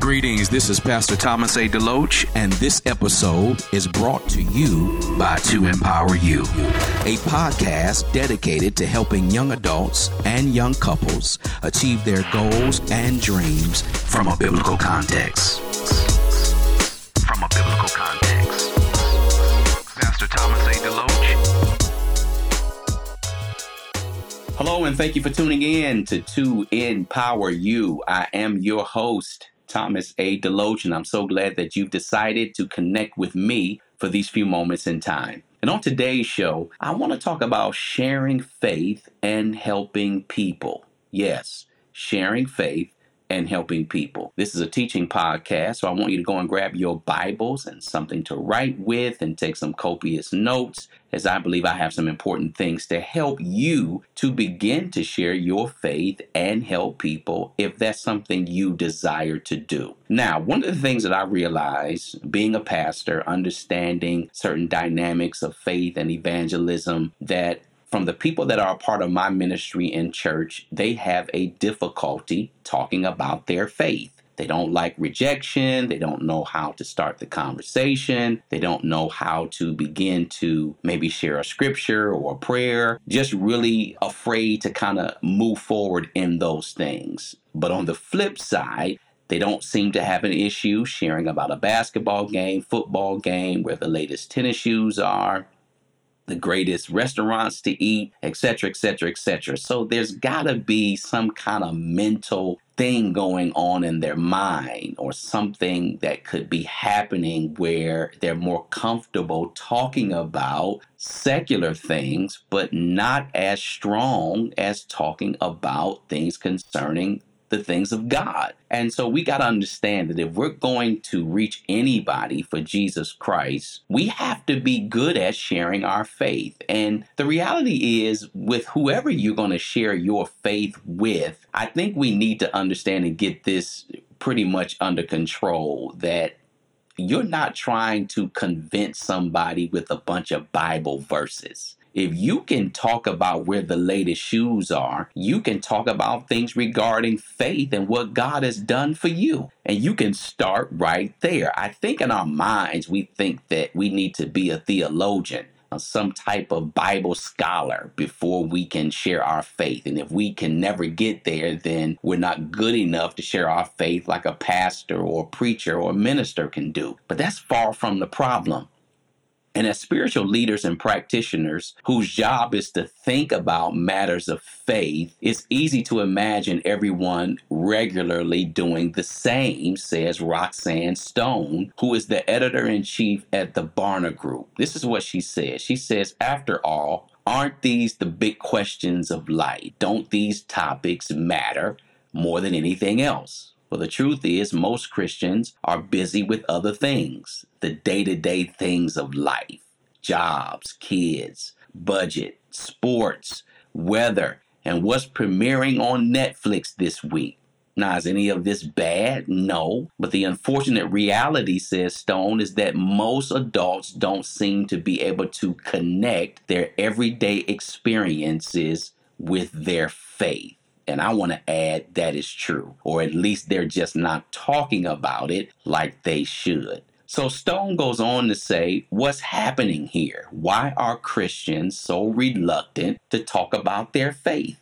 Greetings, this is Pastor Thomas A. DeLoach, and this episode is brought to you by To Empower You, a podcast dedicated to helping young adults and young couples achieve their goals and dreams from a biblical context. From a biblical context. Pastor Thomas A. DeLoach. Hello, and thank you for tuning in to To Empower You. I am your host, Thomas A. Deloach, and I'm so glad that you've decided to connect with me for these few moments in time. And on today's show, I want to talk about sharing faith and helping people. Yes, sharing faith and helping people. This is a teaching podcast, so I want you to go and grab your Bibles and something to write with and take some copious notes, as I believe I have some important things to help you to begin to share your faith and help people if that's something you desire to do. Now, one of the things that I realize being a pastor, understanding certain dynamics of faith and evangelism, that from the people that are a part of my ministry in church, they have a difficulty talking about their faith. They don't like rejection. They don't know how to start the conversation. They don't know how to begin to maybe share a scripture or a prayer. Just really afraid to kind of move forward in those things. But on the flip side, they don't seem to have an issue sharing about a basketball game, football game, where the latest tennis shoes are, the greatest restaurants to eat, etc., etc., etc. So there's got to be some kind of mental thing going on in their mind or something that could be happening where they're more comfortable talking about secular things, but not as strong as talking about things concerning the things of God. And so we got to understand that if we're going to reach anybody for Jesus Christ, we have to be good at sharing our faith. And the reality is, with whoever you're going to share your faith with, I think we need to understand and get this pretty much under control that you're not trying to convince somebody with a bunch of Bible verses if you can talk about where the latest shoes are, you can talk about things regarding faith and what God has done for you. And you can start right there. I think in our minds, we think that we need to be a theologian uh, some type of Bible scholar before we can share our faith. And if we can never get there, then we're not good enough to share our faith like a pastor or preacher or minister can do. But that's far from the problem. And as spiritual leaders and practitioners whose job is to think about matters of faith, it's easy to imagine everyone regularly doing the same, says Roxanne Stone, who is the editor in chief at the Barna Group. This is what she says. She says, after all, aren't these the big questions of life? Don't these topics matter more than anything else? Well, the truth is, most Christians are busy with other things, the day to day things of life jobs, kids, budget, sports, weather, and what's premiering on Netflix this week. Now, is any of this bad? No. But the unfortunate reality, says Stone, is that most adults don't seem to be able to connect their everyday experiences with their faith. And I want to add that is true, or at least they're just not talking about it like they should. So Stone goes on to say, What's happening here? Why are Christians so reluctant to talk about their faith?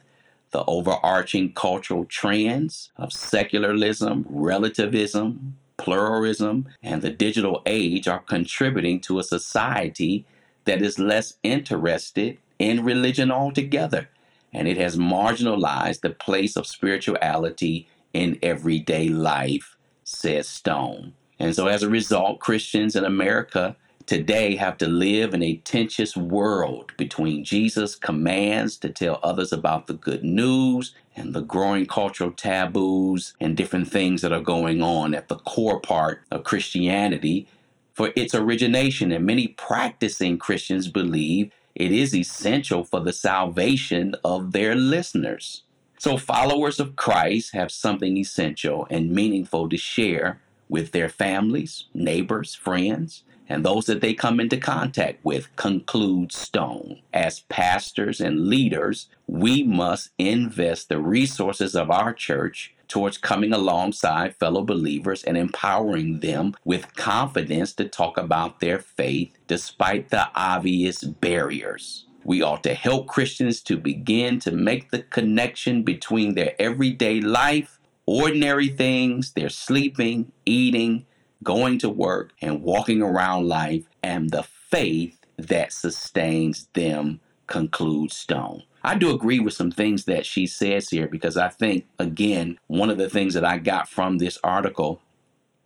The overarching cultural trends of secularism, relativism, pluralism, and the digital age are contributing to a society that is less interested in religion altogether and it has marginalized the place of spirituality in everyday life, says Stone. And so, as a result, Christians in America today have to live in a tenuous world between Jesus' commands to tell others about the good news and the growing cultural taboos and different things that are going on at the core part of Christianity for its origination. And many practicing Christians believe it is essential for the salvation of their listeners. So, followers of Christ have something essential and meaningful to share with their families, neighbors, friends, and those that they come into contact with, concludes Stone. As pastors and leaders, we must invest the resources of our church towards coming alongside fellow believers and empowering them with confidence to talk about their faith despite the obvious barriers. We ought to help Christians to begin to make the connection between their everyday life, ordinary things, their sleeping, eating, going to work, and walking around life, and the faith that sustains them, concludes Stone. I do agree with some things that she says here because I think, again, one of the things that I got from this article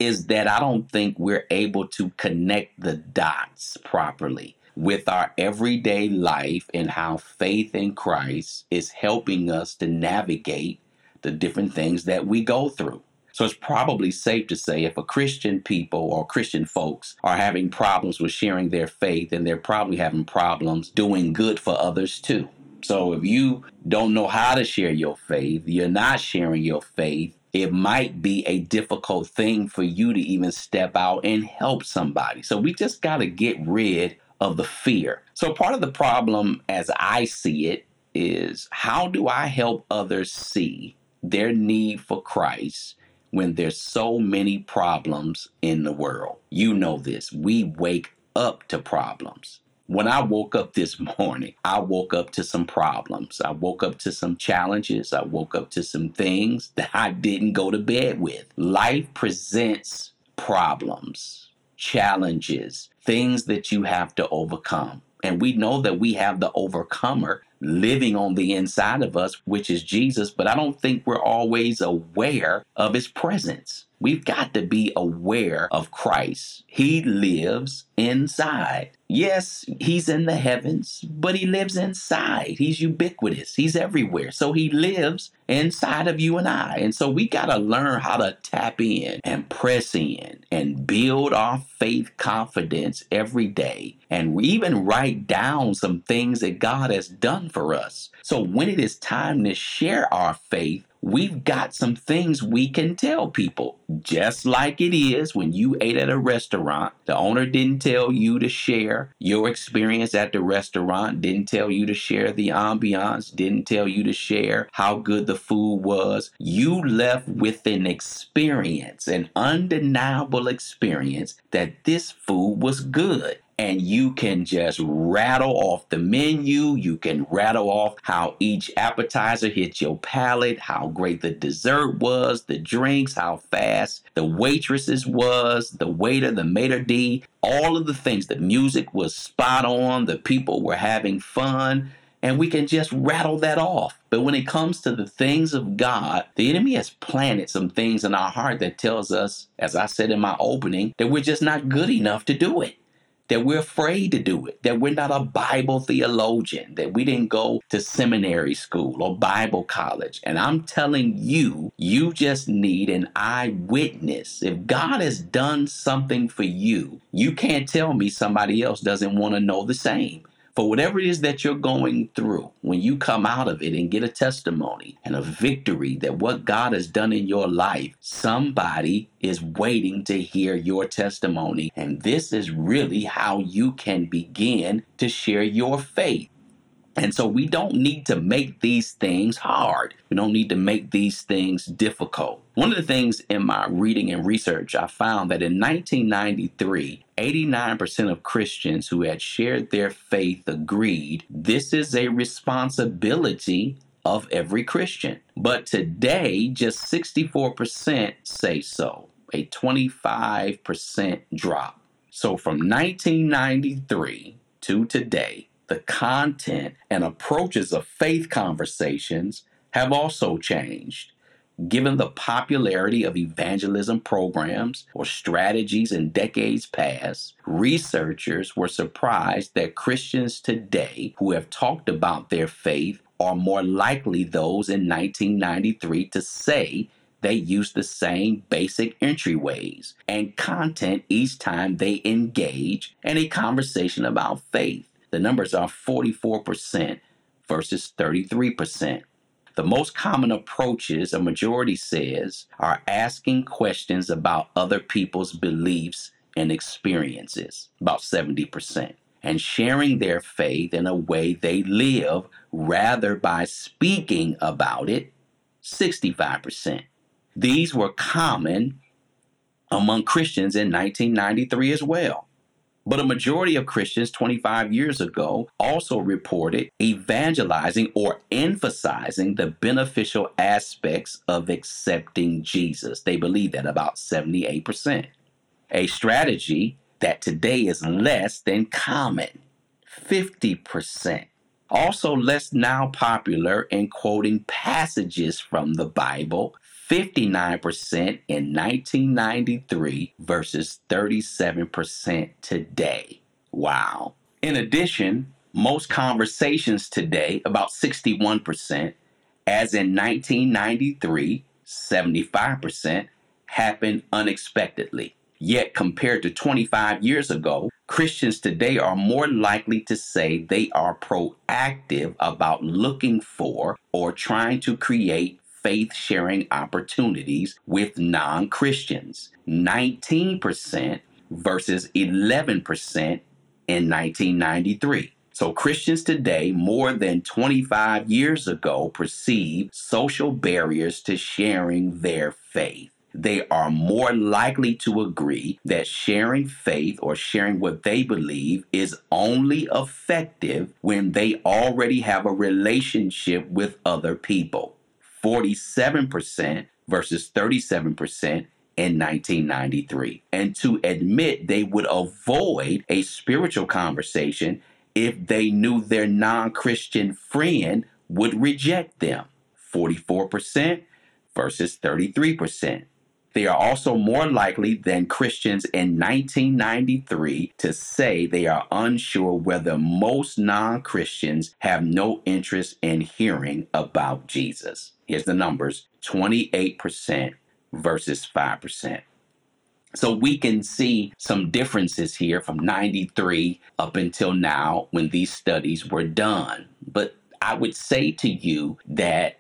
is that I don't think we're able to connect the dots properly with our everyday life and how faith in Christ is helping us to navigate the different things that we go through. So it's probably safe to say if a Christian people or Christian folks are having problems with sharing their faith, then they're probably having problems doing good for others too. So if you don't know how to share your faith, you're not sharing your faith, it might be a difficult thing for you to even step out and help somebody. So we just got to get rid of the fear. So part of the problem, as I see it, is how do I help others see their need for Christ when there's so many problems in the world? You know this. We wake up to problems. When I woke up this morning, I woke up to some problems. I woke up to some challenges. I woke up to some things that I didn't go to bed with. Life presents problems, challenges, things that you have to overcome. And we know that we have the overcomer living on the inside of us, which is Jesus, but I don't think we're always aware of his presence. We've got to be aware of Christ. He lives inside. Yes, he's in the heavens, but he lives inside. He's ubiquitous. He's everywhere. So he lives inside of you and I. And so we got to learn how to tap in and press in and build our faith confidence every day and we even write down some things that God has done for us. So when it is time to share our faith, we've got some things we can tell people. Just like it is when you ate at a restaurant, the owner didn't tell you to share your experience at the restaurant, didn't tell you to share the ambiance, didn't tell you to share how good the food was. You left with an experience, an undeniable experience that this food was good and you can just rattle off the menu. You can rattle off how each appetizer hit your palate, how great the dessert was, the drinks, how fast the waitresses was, the waiter, the maitre d', all of the things. The music was spot on, the people were having fun and we can just rattle that off. But when it comes to the things of God, the enemy has planted some things in our heart that tells us, as I said in my opening, that we're just not good enough to do it that we're afraid to do it, that we're not a Bible theologian, that we didn't go to seminary school or Bible college. And I'm telling you, you just need an eyewitness. If God has done something for you, you can't tell me somebody else doesn't want to know the same for whatever it is that you're going through, when you come out of it and get a testimony and a victory that what God has done in your life, somebody is waiting to hear your testimony. And this is really how you can begin to share your faith. And so we don't need to make these things hard. We don't need to make these things difficult. One of the things in my reading and research, I found that in 1993, 89% of Christians who had shared their faith agreed this is a responsibility of every Christian. But today, just 64% say so, a 25% drop. So from 1993 to today, the content and approaches of faith conversations have also changed. Given the popularity of evangelism programs or strategies in decades past, researchers were surprised that Christians today who have talked about their faith are more likely those in 1993 to say they use the same basic entryways and content each time they engage in a conversation about faith. The numbers are 44% versus 33%. The most common approaches, a majority says, are asking questions about other people's beliefs and experiences, about 70%, and sharing their faith in a way they live rather by speaking about it, 65%. These were common among Christians in 1993 as well. But a majority of Christians 25 years ago also reported evangelizing or emphasizing the beneficial aspects of accepting Jesus. They believe that about 78%. A strategy that today is less than common, 50%. Also, less now popular in quoting passages from the Bible 59% in 1993 versus 37% today. Wow. In addition, most conversations today, about 61%, as in 1993, 75%, happen unexpectedly. Yet, compared to 25 years ago, Christians today are more likely to say they are proactive about looking for or trying to create faith sharing opportunities with non Christians 19% versus 11% in 1993. So, Christians today, more than 25 years ago, perceive social barriers to sharing their faith. They are more likely to agree that sharing faith or sharing what they believe is only effective when they already have a relationship with other people. 47% versus 37% in 1993, and to admit they would avoid a spiritual conversation if they knew their non Christian friend would reject them. 44% versus 33%. They are also more likely than Christians in 1993 to say they are unsure whether most non Christians have no interest in hearing about Jesus. Here's the numbers 28% versus 5%. So we can see some differences here from 93 up until now when these studies were done. But I would say to you that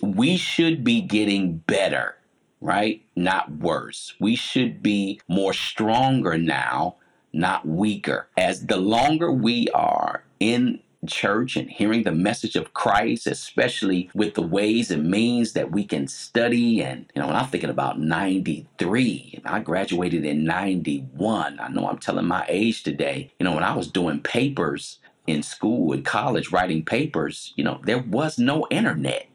we should be getting better right? Not worse. We should be more stronger now, not weaker. As the longer we are in church and hearing the message of Christ, especially with the ways and means that we can study. And, you know, when I'm thinking about 93, I graduated in 91. I know I'm telling my age today. You know, when I was doing papers in school and college, writing papers, you know, there was no internet.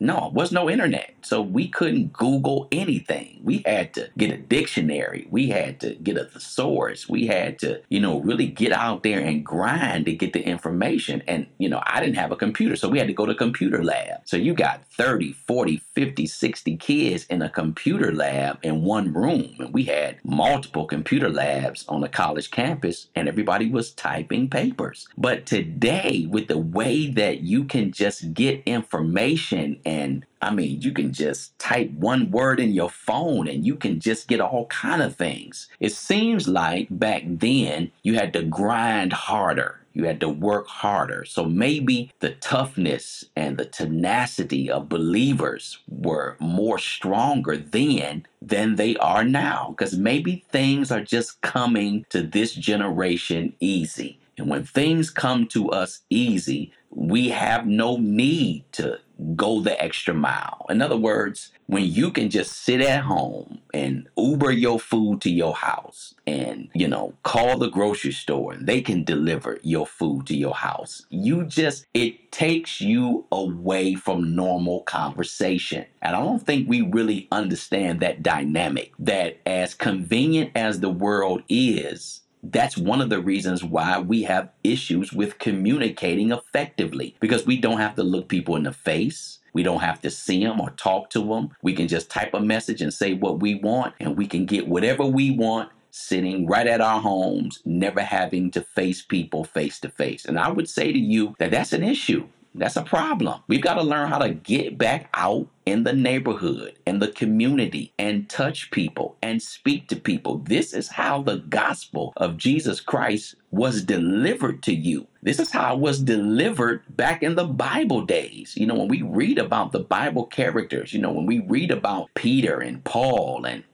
No, was no internet. So we couldn't Google anything. We had to get a dictionary. We had to get a thesaurus. We had to, you know, really get out there and grind to get the information. And, you know, I didn't have a computer. So we had to go to computer lab. So you got 30, 40, 50, 60 kids in a computer lab in one room. And we had multiple computer labs on the college campus and everybody was typing papers. But today, with the way that you can just get information and I mean, you can just type one word in your phone and you can just get all kind of things. It seems like back then you had to grind harder. You had to work harder. So maybe the toughness and the tenacity of believers were more stronger then than they are now. Because maybe things are just coming to this generation easy. And when things come to us easy, we have no need to go the extra mile. In other words, when you can just sit at home and Uber your food to your house and, you know, call the grocery store and they can deliver your food to your house, you just, it takes you away from normal conversation. And I don't think we really understand that dynamic that as convenient as the world is, that's one of the reasons why we have issues with communicating effectively because we don't have to look people in the face. We don't have to see them or talk to them. We can just type a message and say what we want, and we can get whatever we want sitting right at our homes, never having to face people face to face. And I would say to you that that's an issue. That's a problem. We've got to learn how to get back out in the neighborhood and the community and touch people and speak to people. This is how the gospel of Jesus Christ was delivered to you. This is how it was delivered back in the Bible days. You know, when we read about the Bible characters, you know, when we read about Peter and Paul and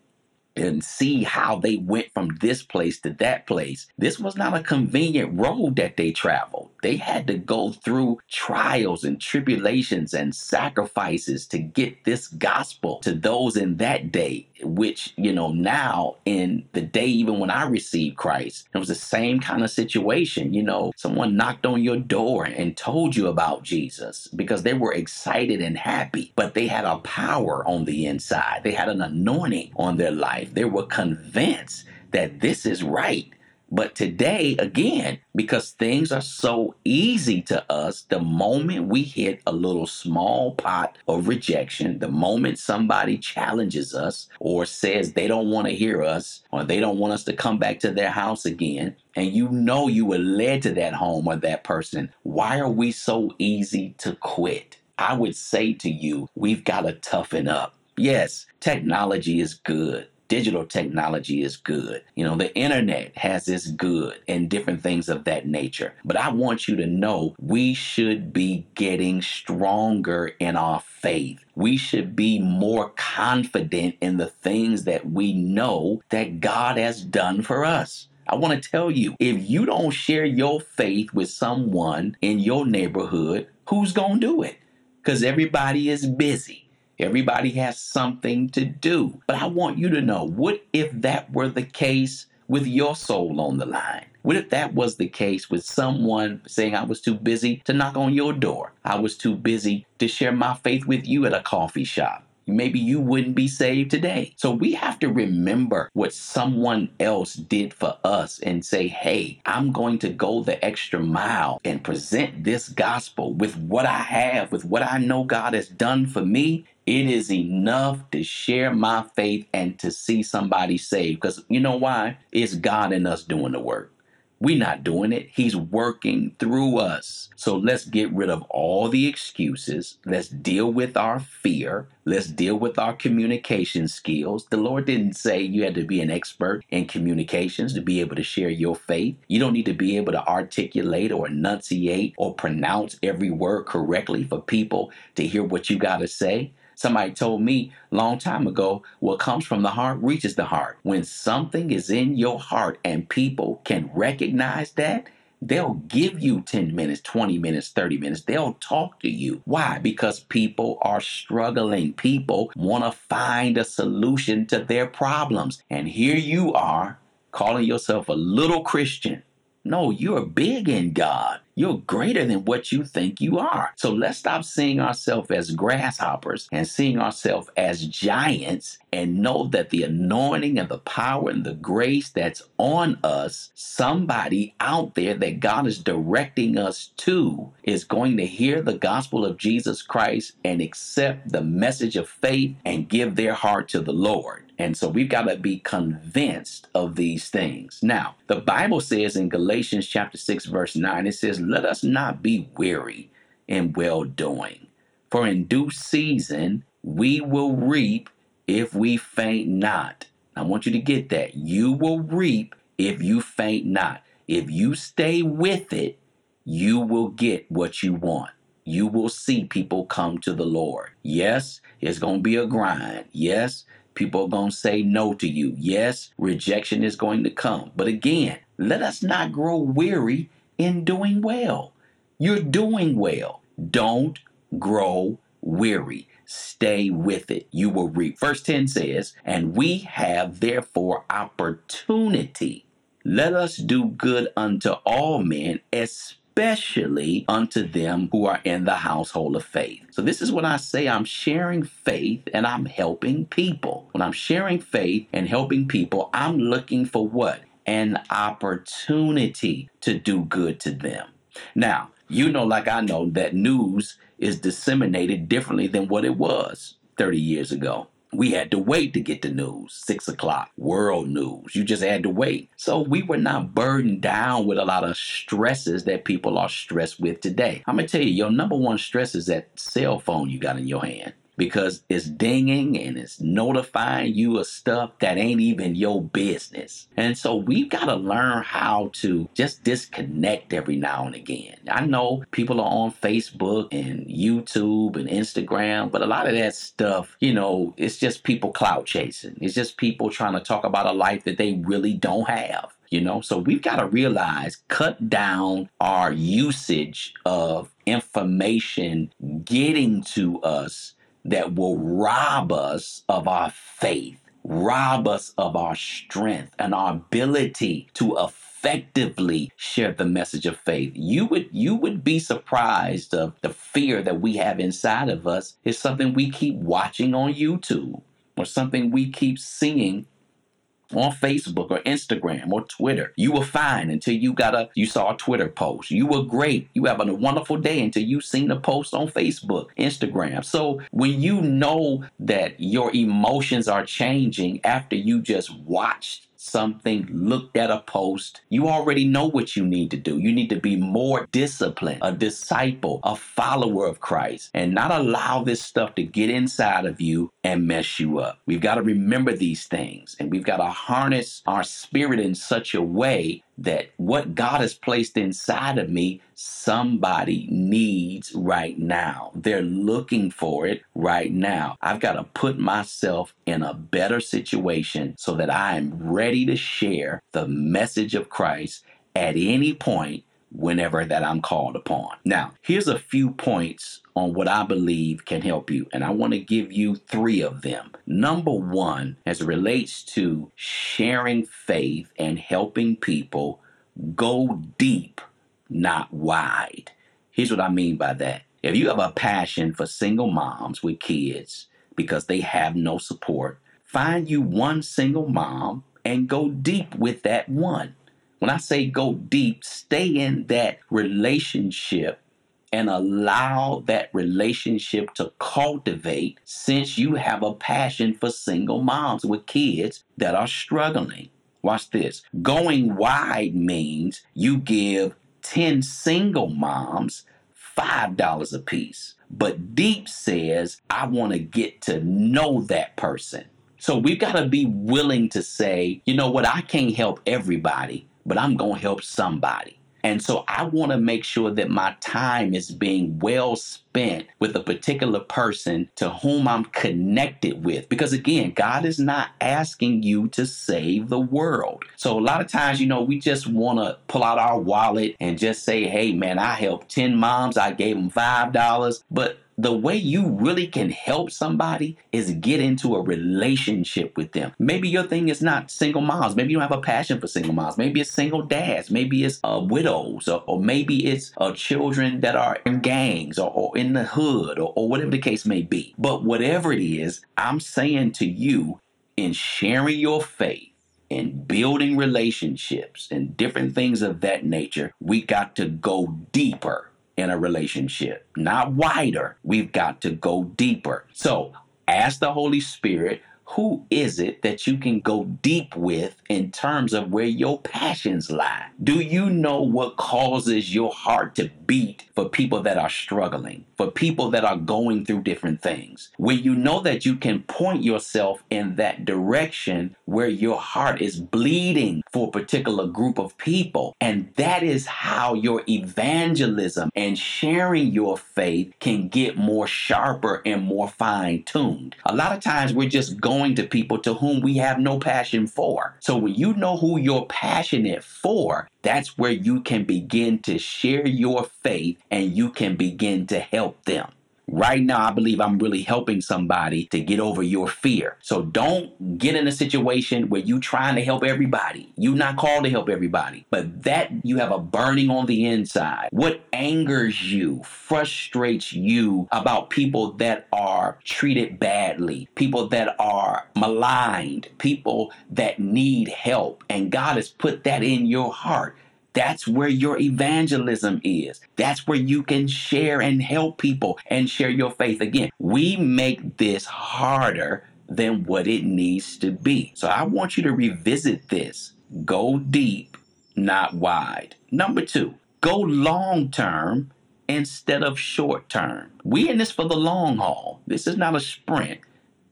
and see how they went from this place to that place. This was not a convenient road that they traveled. They had to go through trials and tribulations and sacrifices to get this gospel to those in that day, which, you know, now in the day, even when I received Christ, it was the same kind of situation. You know, someone knocked on your door and told you about Jesus because they were excited and happy, but they had a power on the inside. They had an anointing on their life. They were convinced that this is right. But today, again, because things are so easy to us, the moment we hit a little small pot of rejection, the moment somebody challenges us or says they don't want to hear us or they don't want us to come back to their house again, and you know you were led to that home or that person, why are we so easy to quit? I would say to you, we've got to toughen up. Yes, technology is good digital technology is good. You know, the internet has its good and different things of that nature. But I want you to know we should be getting stronger in our faith. We should be more confident in the things that we know that God has done for us. I want to tell you if you don't share your faith with someone in your neighborhood, who's going to do it? Because everybody is busy. Everybody has something to do. But I want you to know what if that were the case with your soul on the line? What if that was the case with someone saying, I was too busy to knock on your door? I was too busy to share my faith with you at a coffee shop maybe you wouldn't be saved today. So we have to remember what someone else did for us and say, hey, I'm going to go the extra mile and present this gospel with what I have, with what I know God has done for me. It is enough to share my faith and to see somebody saved. Because you know why? It's God and us doing the work. We're not doing it. He's working through us. So let's get rid of all the excuses. Let's deal with our fear. Let's deal with our communication skills. The Lord didn't say you had to be an expert in communications to be able to share your faith. You don't need to be able to articulate or enunciate or pronounce every word correctly for people to hear what you got to say. Somebody told me long time ago, what comes from the heart reaches the heart. When something is in your heart and people can recognize that, they'll give you 10 minutes, 20 minutes, 30 minutes. They'll talk to you. Why? Because people are struggling. People want to find a solution to their problems. And here you are calling yourself a little Christian. No, you're big in God. You're greater than what you think you are. So let's stop seeing ourselves as grasshoppers and seeing ourselves as giants and know that the anointing and the power and the grace that's on us, somebody out there that God is directing us to, is going to hear the gospel of Jesus Christ and accept the message of faith and give their heart to the Lord. And so we've got to be convinced of these things. Now, the Bible says in Galatians chapter 6 verse 9 it says, "Let us not be weary in well doing, for in due season we will reap if we faint not." I want you to get that. You will reap if you faint not. If you stay with it, you will get what you want. You will see people come to the Lord. Yes, it's going to be a grind. Yes, People are going to say no to you. Yes, rejection is going to come. But again, let us not grow weary in doing well. You're doing well. Don't grow weary. Stay with it. You will reap. Verse 10 says, And we have therefore opportunity. Let us do good unto all men, especially especially unto them who are in the household of faith. So, this is what I say I'm sharing faith and I'm helping people. When I'm sharing faith and helping people, I'm looking for what? An opportunity to do good to them. Now, you know, like I know, that news is disseminated differently than what it was 30 years ago we had to wait to get the news, six o'clock, world news. You just had to wait. So we were not burdened down with a lot of stresses that people are stressed with today. I'm gonna tell you, your number one stress is that cell phone you got in your hand. Because it's dinging and it's notifying you of stuff that ain't even your business. And so we've got to learn how to just disconnect every now and again. I know people are on Facebook and YouTube and Instagram, but a lot of that stuff, you know, it's just people clout chasing. It's just people trying to talk about a life that they really don't have you know so we've got to realize cut down our usage of information getting to us that will rob us of our faith, rob us of our strength and our ability to effectively share the message of faith. You would you would be surprised of the fear that we have inside of us is something we keep watching on YouTube or something we keep seeing on Facebook or Instagram or Twitter. You were fine until you got a you saw a Twitter post. You were great. You having a wonderful day until you seen a post on Facebook, Instagram. So when you know that your emotions are changing after you just watched something, looked at a post, you already know what you need to do. You need to be more disciplined, a disciple, a follower of Christ, and not allow this stuff to get inside of you and mess you up. We've got to remember these things and we've got to harness our spirit in such a way that what God has placed inside of me, somebody needs right now. They're looking for it right now. I've got to put myself in a better situation so that I am ready to share the message of Christ at any point whenever that I'm called upon. Now, here's a few points on what I believe can help you, and I want to give you three of them. Number one, as it relates to sharing faith and helping people, go deep, not wide. Here's what I mean by that. If you have a passion for single moms with kids because they have no support, find you one single mom and go deep with that one when I say go deep, stay in that relationship and allow that relationship to cultivate since you have a passion for single moms with kids that are struggling. Watch this. Going wide means you give 10 single moms $5 a piece. But deep says, I want to get to know that person. So we've got to be willing to say, you know what, I can't help everybody, but I'm going to help somebody. And so I want to make sure that my time is being well spent with a particular person to whom I'm connected with. Because again, God is not asking you to save the world. So a lot of times, you know, we just want to pull out our wallet and just say, hey, man, I helped 10 moms, I gave them $5. But the way you really can help somebody is get into a relationship with them. Maybe your thing is not single moms. Maybe you don't have a passion for single moms. Maybe it's single dads. Maybe it's uh, widows, or, or, maybe it's uh, children that are in gangs or, or in the hood, or, or whatever the case may be. But whatever it is, I'm saying to you, in sharing your faith, in building relationships and different things of that nature, we got to go deeper in a relationship, not wider. We've got to go deeper. So ask the Holy Spirit who is it that you can go deep with in terms of where your passions lie? Do you know what causes your heart to beat for people that are struggling, for people that are going through different things? When you know that you can point yourself in that direction where your heart is bleeding for a particular group of people, and that is how your evangelism and sharing your faith can get more sharper and more fine tuned. A lot of times we're just going going to people to whom we have no passion for. So when you know who you're passionate for, that's where you can begin to share your faith and you can begin to help them. Right now, I believe I'm really helping somebody to get over your fear. So don't get in a situation where you trying to help everybody. You're not called to help everybody, but that you have a burning on the inside. What angers you, frustrates you about people that are treated badly, people that are maligned, people that need help, and God has put that in your heart. That's where your evangelism is. That's where you can share and help people and share your faith. Again, we make this harder than what it needs to be. So I want you to revisit this. Go deep, not wide. Number two, go long term instead of short term. We in this for the long haul. This is not a sprint.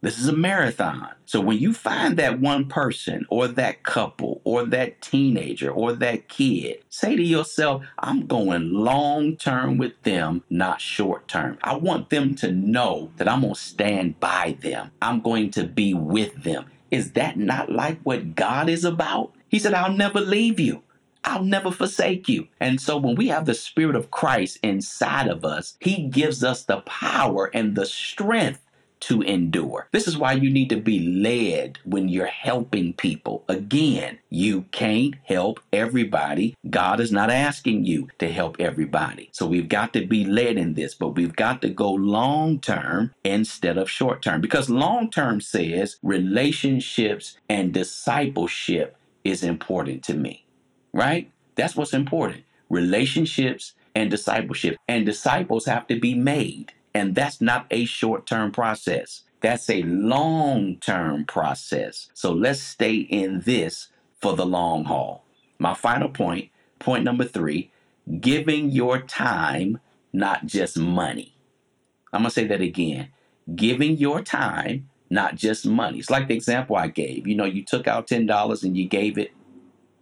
This is a marathon. So when you find that one person or that couple or that teenager or that kid, say to yourself, I'm going long term with them, not short term. I want them to know that I'm going to stand by them. I'm going to be with them. Is that not like what God is about? He said, I'll never leave you. I'll never forsake you. And so when we have the Spirit of Christ inside of us, He gives us the power and the strength to endure. This is why you need to be led when you're helping people. Again, you can't help everybody. God is not asking you to help everybody. So we've got to be led in this, but we've got to go long term instead of short term because long term says relationships and discipleship is important to me, right? That's what's important. Relationships and discipleship. And disciples have to be made. And that's not a short term process. That's a long term process. So let's stay in this for the long haul. My final point, point number three, giving your time, not just money. I'm going to say that again. Giving your time, not just money. It's like the example I gave. You know, you took out $10 and you gave it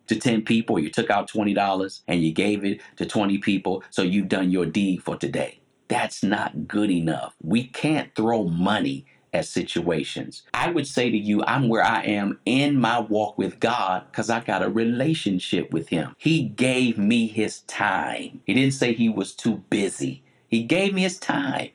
to 10 people, you took out $20 and you gave it to 20 people. So you've done your deed for today. That's not good enough. We can't throw money at situations. I would say to you, I'm where I am in my walk with God because I got a relationship with Him. He gave me His time. He didn't say He was too busy, He gave me His time.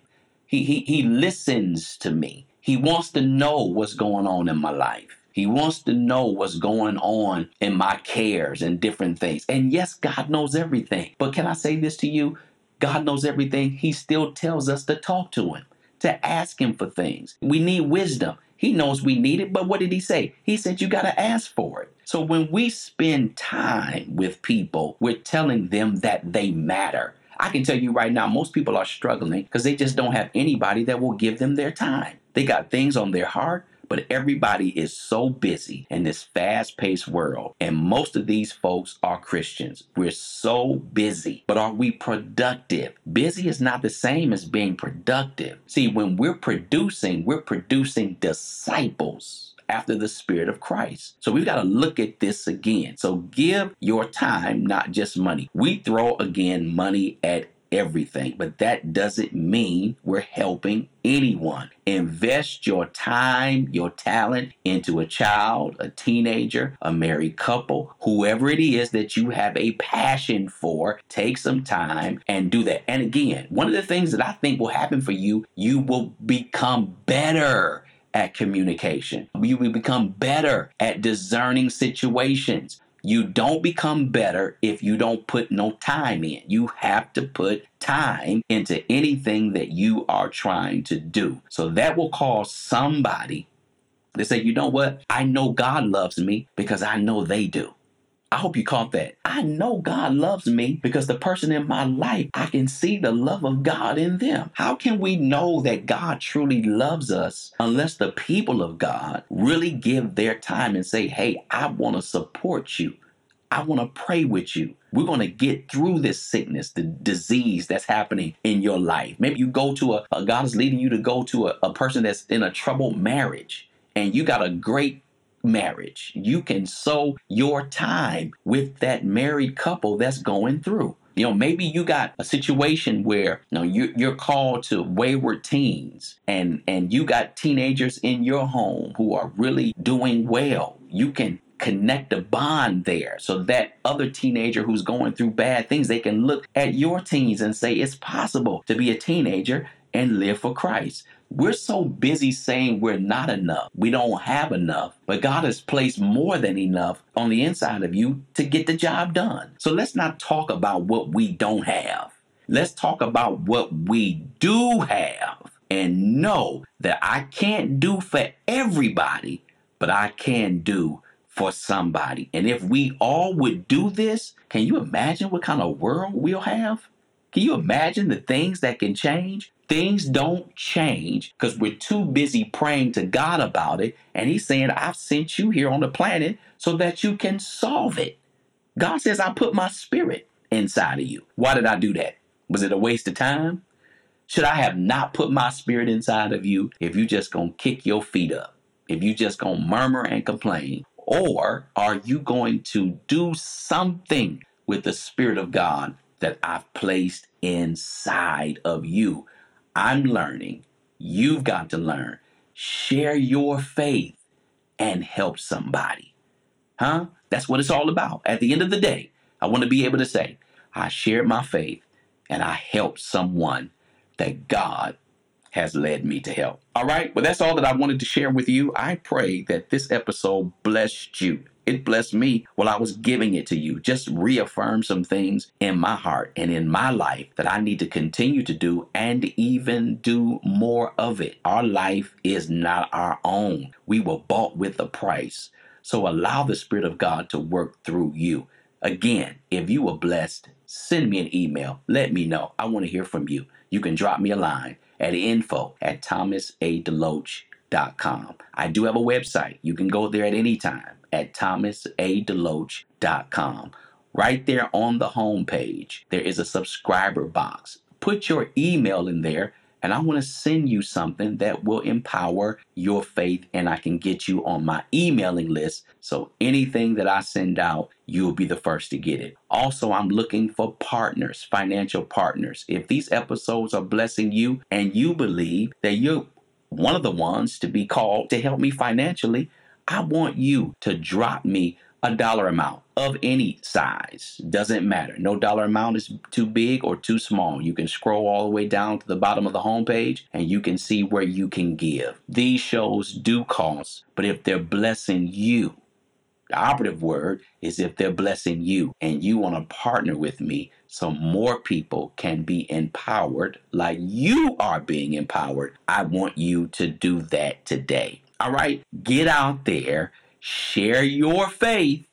He, he, he listens to me. He wants to know what's going on in my life. He wants to know what's going on in my cares and different things. And yes, God knows everything. But can I say this to you? God knows everything. He still tells us to talk to Him, to ask Him for things. We need wisdom. He knows we need it, but what did He say? He said you got to ask for it. So when we spend time with people, we're telling them that they matter. I can tell you right now, most people are struggling because they just don't have anybody that will give them their time. They got things on their heart, but everybody is so busy in this fast paced world. And most of these folks are Christians. We're so busy, but are we productive? Busy is not the same as being productive. See, when we're producing, we're producing disciples after the Spirit of Christ. So we've got to look at this again. So give your time, not just money. We throw again money at everything, but that doesn't mean we're helping anyone. Invest your time, your talent into a child, a teenager, a married couple, whoever it is that you have a passion for. Take some time and do that. And again, one of the things that I think will happen for you, you will become better at communication. You will become better at discerning situations. You don't become better if you don't put no time in. You have to put time into anything that you are trying to do. So that will cause somebody to say, you know what? I know God loves me because I know they do. I hope you caught that. I know God loves me because the person in my life, I can see the love of God in them. How can we know that God truly loves us unless the people of God really give their time and say, hey, I want to support you? I want to pray with you. We're going to get through this sickness, the disease that's happening in your life. Maybe you go to a, a God is leading you to go to a, a person that's in a troubled marriage and you got a great marriage. You can sow your time with that married couple that's going through. You know, maybe you got a situation where you know you're, you're called to wayward teens, and and you got teenagers in your home who are really doing well. You can connect a bond there so that other teenager who's going through bad things they can look at your teens and say it's possible to be a teenager and live for Christ. We're so busy saying we're not enough. We don't have enough. But God has placed more than enough on the inside of you to get the job done. So let's not talk about what we don't have. Let's talk about what we do have and know that I can't do for everybody, but I can do for somebody. And if we all would do this, can you imagine what kind of world we'll have? Can you imagine the things that can change? Things don't change because we're too busy praying to God about it. And He's saying, I've sent you here on the planet so that you can solve it. God says, I put my spirit inside of you. Why did I do that? Was it a waste of time? Should I have not put my spirit inside of you if you just gonna kick your feet up? If you just gonna murmur and complain? Or are you going to do something with the Spirit of God that I've placed inside of you? I'm learning. You've got to learn. Share your faith and help somebody. Huh? That's what it's all about. At the end of the day, I want to be able to say, I shared my faith and I helped someone that God has led me to help. All right, well, that's all that I wanted to share with you. I pray that this episode blessed you. It blessed me while I was giving it to you. Just reaffirm some things in my heart and in my life that I need to continue to do and even do more of it. Our life is not our own. We were bought with a price. So allow the Spirit of God to work through you. Again, if you were blessed, send me an email. Let me know. I want to hear from you. You can drop me a line at info at thomasadeloach.com. I do have a website. You can go there at any time at thomasadeloach.com. Right there on the home page, there is a subscriber box. Put your email in there and I want to send you something that will empower your faith and I can get you on my emailing list. So anything that I send out, you'll be the first to get it. Also, I'm looking for partners, financial partners. If these episodes are blessing you and you believe that you're one of the ones to be called to help me financially, I want you to drop me a dollar amount of any size. Doesn't matter. No dollar amount is too big or too small. You can scroll all the way down to the bottom of the homepage and you can see where you can give. These shows do cost, but if they're blessing you, the operative word is if they're blessing you and you want to partner with me so more people can be empowered like you are being empowered, I want you to do that today. All right? Get out there share your faith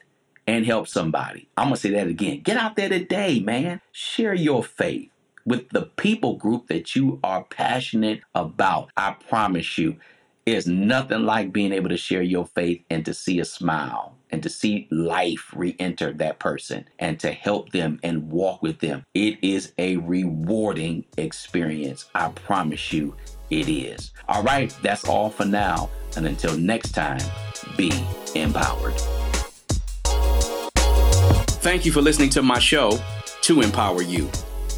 and help somebody. I'm going to say that again. Get out there today, man. Share your faith with the people group that you are passionate about. I promise you, it's nothing like being able to share your faith and to see a smile and to see life re enter that person and to help them and walk with them. It is a rewarding experience. I promise you, it is. All right, that's all for now. And until next time, be empowered. Thank you for listening to my show, To Empower You.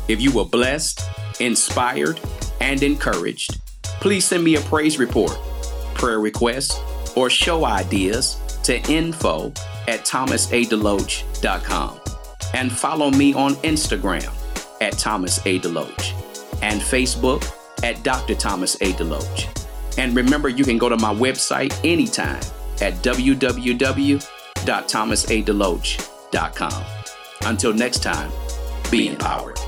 If you were blessed, inspired, and encouraged, please send me a praise report, prayer requests, or show ideas to info at thomasadeloach.com and follow me on Instagram at Thomas A. Deloach and Facebook at Dr. Thomas A. Deloach. And remember, you can go to my website anytime at www.thomasadeloach.com. Until next time, be empowered.